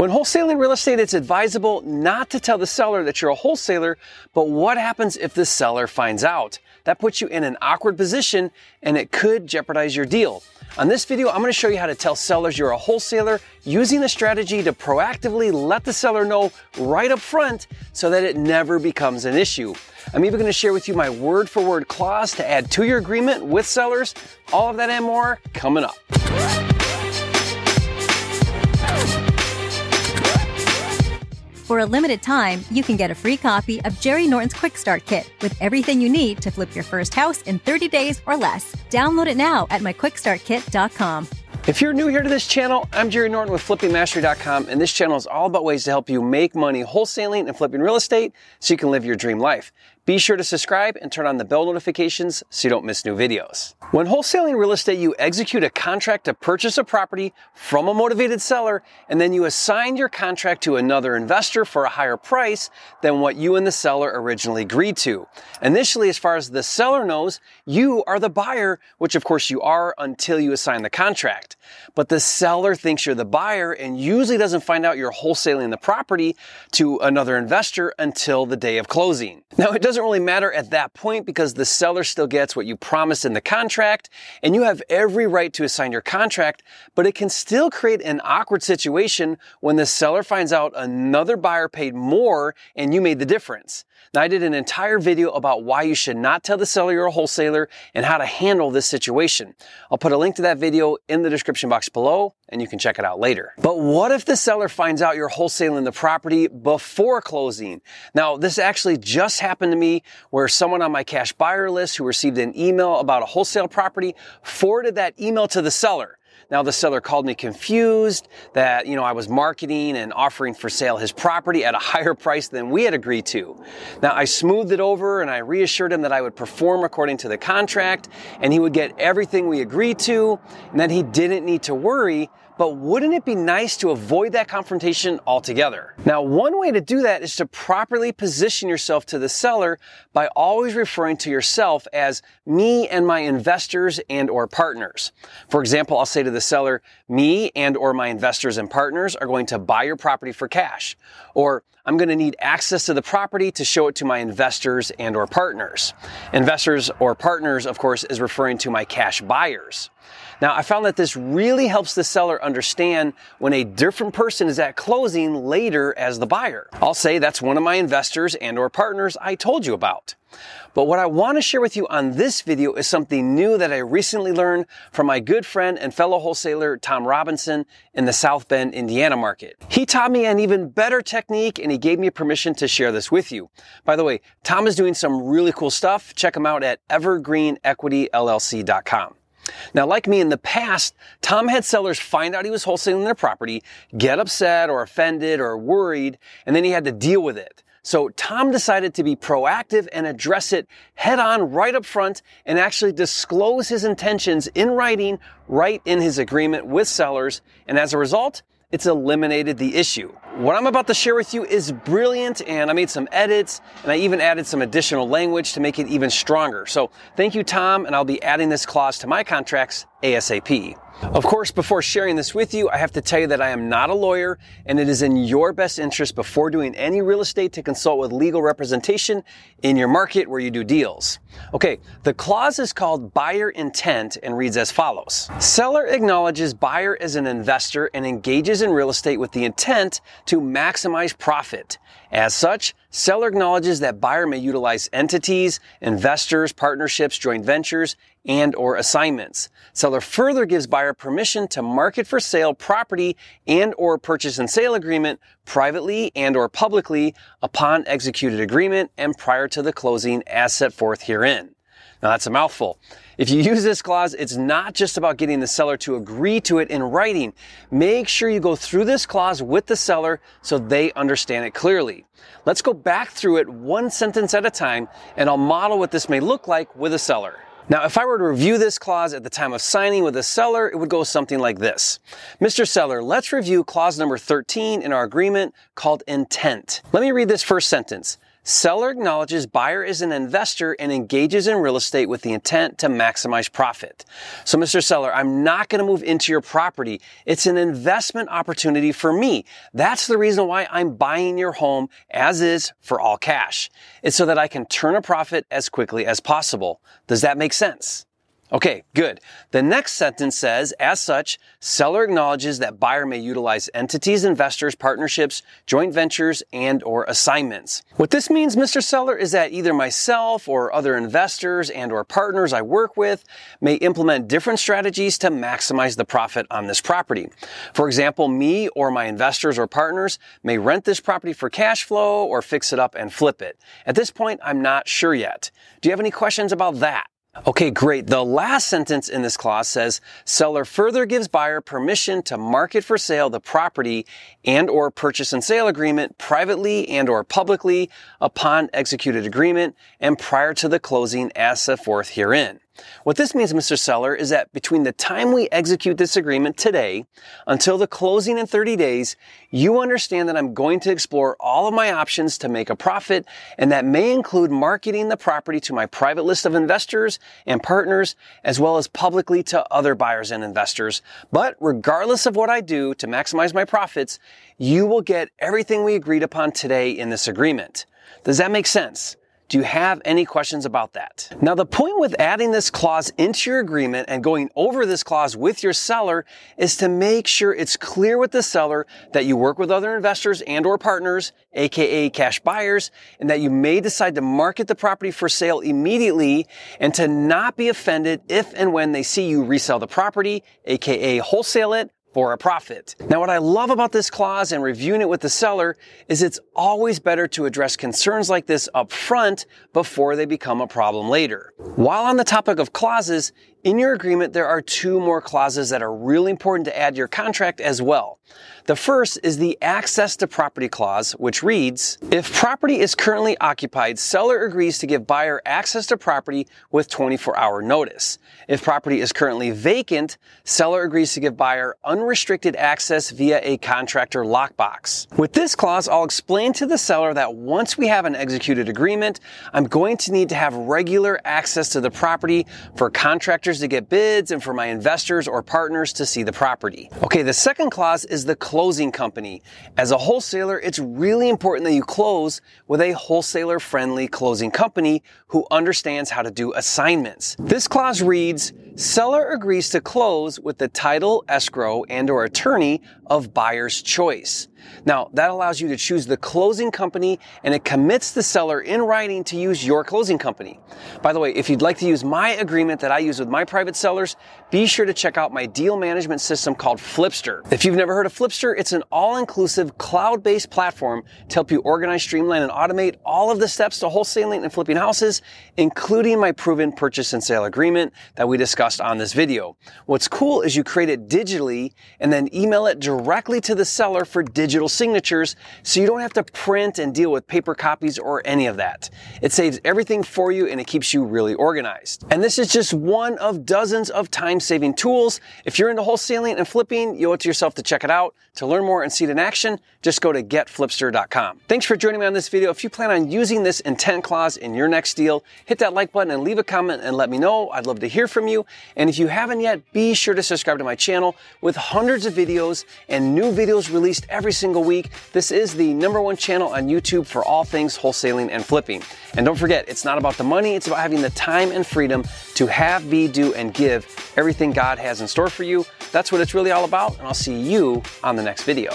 When wholesaling real estate, it's advisable not to tell the seller that you're a wholesaler, but what happens if the seller finds out? That puts you in an awkward position and it could jeopardize your deal. On this video, I'm going to show you how to tell sellers you're a wholesaler using the strategy to proactively let the seller know right up front so that it never becomes an issue. I'm even going to share with you my word for word clause to add to your agreement with sellers. All of that and more coming up. For a limited time, you can get a free copy of Jerry Norton's Quick Start Kit with everything you need to flip your first house in 30 days or less. Download it now at myquickstartkit.com. If you're new here to this channel, I'm Jerry Norton with FlippingMastery.com, and this channel is all about ways to help you make money wholesaling and flipping real estate so you can live your dream life. Be sure to subscribe and turn on the bell notifications so you don't miss new videos. When wholesaling real estate, you execute a contract to purchase a property from a motivated seller, and then you assign your contract to another investor for a higher price than what you and the seller originally agreed to. Initially, as far as the seller knows, you are the buyer, which of course you are until you assign the contract. But the seller thinks you're the buyer and usually doesn't find out you're wholesaling the property to another investor until the day of closing. Now, it doesn't really matter at that point because the seller still gets what you promised in the contract and you have every right to assign your contract, but it can still create an awkward situation when the seller finds out another buyer paid more and you made the difference. Now, I did an entire video about why you should not tell the seller you're a wholesaler and how to handle this situation. I'll put a link to that video in the description box below and you can check it out later. But what if the seller finds out you're wholesaling the property before closing? Now, this actually just happened to me where someone on my cash buyer list who received an email about a wholesale property forwarded that email to the seller. Now the seller called me confused that, you know, I was marketing and offering for sale his property at a higher price than we had agreed to. Now I smoothed it over and I reassured him that I would perform according to the contract and he would get everything we agreed to and that he didn't need to worry but wouldn't it be nice to avoid that confrontation altogether? Now, one way to do that is to properly position yourself to the seller by always referring to yourself as me and my investors and or partners. For example, I'll say to the seller, me and or my investors and partners are going to buy your property for cash. Or I'm going to need access to the property to show it to my investors and or partners. Investors or partners, of course, is referring to my cash buyers. Now, I found that this really helps the seller understand when a different person is at closing later as the buyer. I'll say that's one of my investors and or partners I told you about. But what I want to share with you on this video is something new that I recently learned from my good friend and fellow wholesaler Tom Robinson in the South Bend, Indiana market. He taught me an even better technique and he gave me permission to share this with you. By the way, Tom is doing some really cool stuff. Check him out at evergreenequityllc.com. Now, like me in the past, Tom had sellers find out he was wholesaling their property, get upset or offended or worried, and then he had to deal with it. So Tom decided to be proactive and address it head on right up front and actually disclose his intentions in writing right in his agreement with sellers. And as a result, it's eliminated the issue. What I'm about to share with you is brilliant and I made some edits and I even added some additional language to make it even stronger. So thank you, Tom, and I'll be adding this clause to my contracts ASAP. Of course, before sharing this with you, I have to tell you that I am not a lawyer and it is in your best interest before doing any real estate to consult with legal representation in your market where you do deals. Okay, the clause is called buyer intent and reads as follows. Seller acknowledges buyer as an investor and engages in real estate with the intent to maximize profit. As such, seller acknowledges that buyer may utilize entities, investors, partnerships, joint ventures, and or assignments. Seller further gives buyer permission to market for sale property and or purchase and sale agreement privately and or publicly upon executed agreement and prior to the closing as set forth herein. Now that's a mouthful. If you use this clause, it's not just about getting the seller to agree to it in writing. Make sure you go through this clause with the seller so they understand it clearly. Let's go back through it one sentence at a time and I'll model what this may look like with a seller. Now, if I were to review this clause at the time of signing with a seller, it would go something like this. Mr. Seller, let's review clause number 13 in our agreement called intent. Let me read this first sentence. Seller acknowledges buyer is an investor and engages in real estate with the intent to maximize profit. So, Mr. Seller, I'm not going to move into your property. It's an investment opportunity for me. That's the reason why I'm buying your home as is for all cash. It's so that I can turn a profit as quickly as possible. Does that make sense? Okay, good. The next sentence says, as such, seller acknowledges that buyer may utilize entities, investors, partnerships, joint ventures, and or assignments. What this means, Mr. Seller, is that either myself or other investors and or partners I work with may implement different strategies to maximize the profit on this property. For example, me or my investors or partners may rent this property for cash flow or fix it up and flip it. At this point, I'm not sure yet. Do you have any questions about that? Okay, great. The last sentence in this clause says, seller further gives buyer permission to market for sale the property and or purchase and sale agreement privately and or publicly upon executed agreement and prior to the closing as set forth herein. What this means, Mr. Seller, is that between the time we execute this agreement today until the closing in 30 days, you understand that I'm going to explore all of my options to make a profit, and that may include marketing the property to my private list of investors and partners, as well as publicly to other buyers and investors. But regardless of what I do to maximize my profits, you will get everything we agreed upon today in this agreement. Does that make sense? Do you have any questions about that? Now, the point with adding this clause into your agreement and going over this clause with your seller is to make sure it's clear with the seller that you work with other investors and or partners, aka cash buyers, and that you may decide to market the property for sale immediately and to not be offended if and when they see you resell the property, aka wholesale it for a profit. Now, what I love about this clause and reviewing it with the seller is it's always better to address concerns like this up front before they become a problem later. While on the topic of clauses, in your agreement, there are two more clauses that are really important to add to your contract as well. The first is the access to property clause, which reads, if property is currently occupied, seller agrees to give buyer access to property with 24 hour notice. If property is currently vacant, seller agrees to give buyer unrestricted access via a contractor lockbox. With this clause, I'll explain to the seller that once we have an executed agreement, I'm going to need to have regular access to the property for to get bids and for my investors or partners to see the property. Okay, the second clause is the closing company. As a wholesaler, it's really important that you close with a wholesaler friendly closing company who understands how to do assignments. This clause reads, seller agrees to close with the title, escrow, and or attorney of buyer's choice. Now, that allows you to choose the closing company and it commits the seller in writing to use your closing company. By the way, if you'd like to use my agreement that I use with my private sellers, be sure to check out my deal management system called Flipster. If you've never heard of Flipster, it's an all-inclusive cloud-based platform to help you organize, streamline, and automate all of the steps to wholesaling and flipping houses, including my proven purchase and sale agreement that we discussed on this video. What's cool is you create it digitally and then email it directly to the seller for digital signatures so you don't have to print and deal with paper copies or any of that. It saves everything for you and it keeps you really organized. And this is just one of dozens of time saving tools. If you're into wholesaling and flipping, you owe it to yourself to check it out. To learn more and see it in action, just go to getflipster.com. Thanks for joining me on this video. If you plan on using this intent clause in your next deal, hit that like button and leave a comment and let me know. I'd love to hear from you. And if you haven't yet, be sure to subscribe to my channel with hundreds of videos and new videos released every single week. This is the number one channel on YouTube for all things wholesaling and flipping. And don't forget, it's not about the money, it's about having the time and freedom to have, be, do, and give everything God has in store for you. That's what it's really all about. And I'll see you on the next video.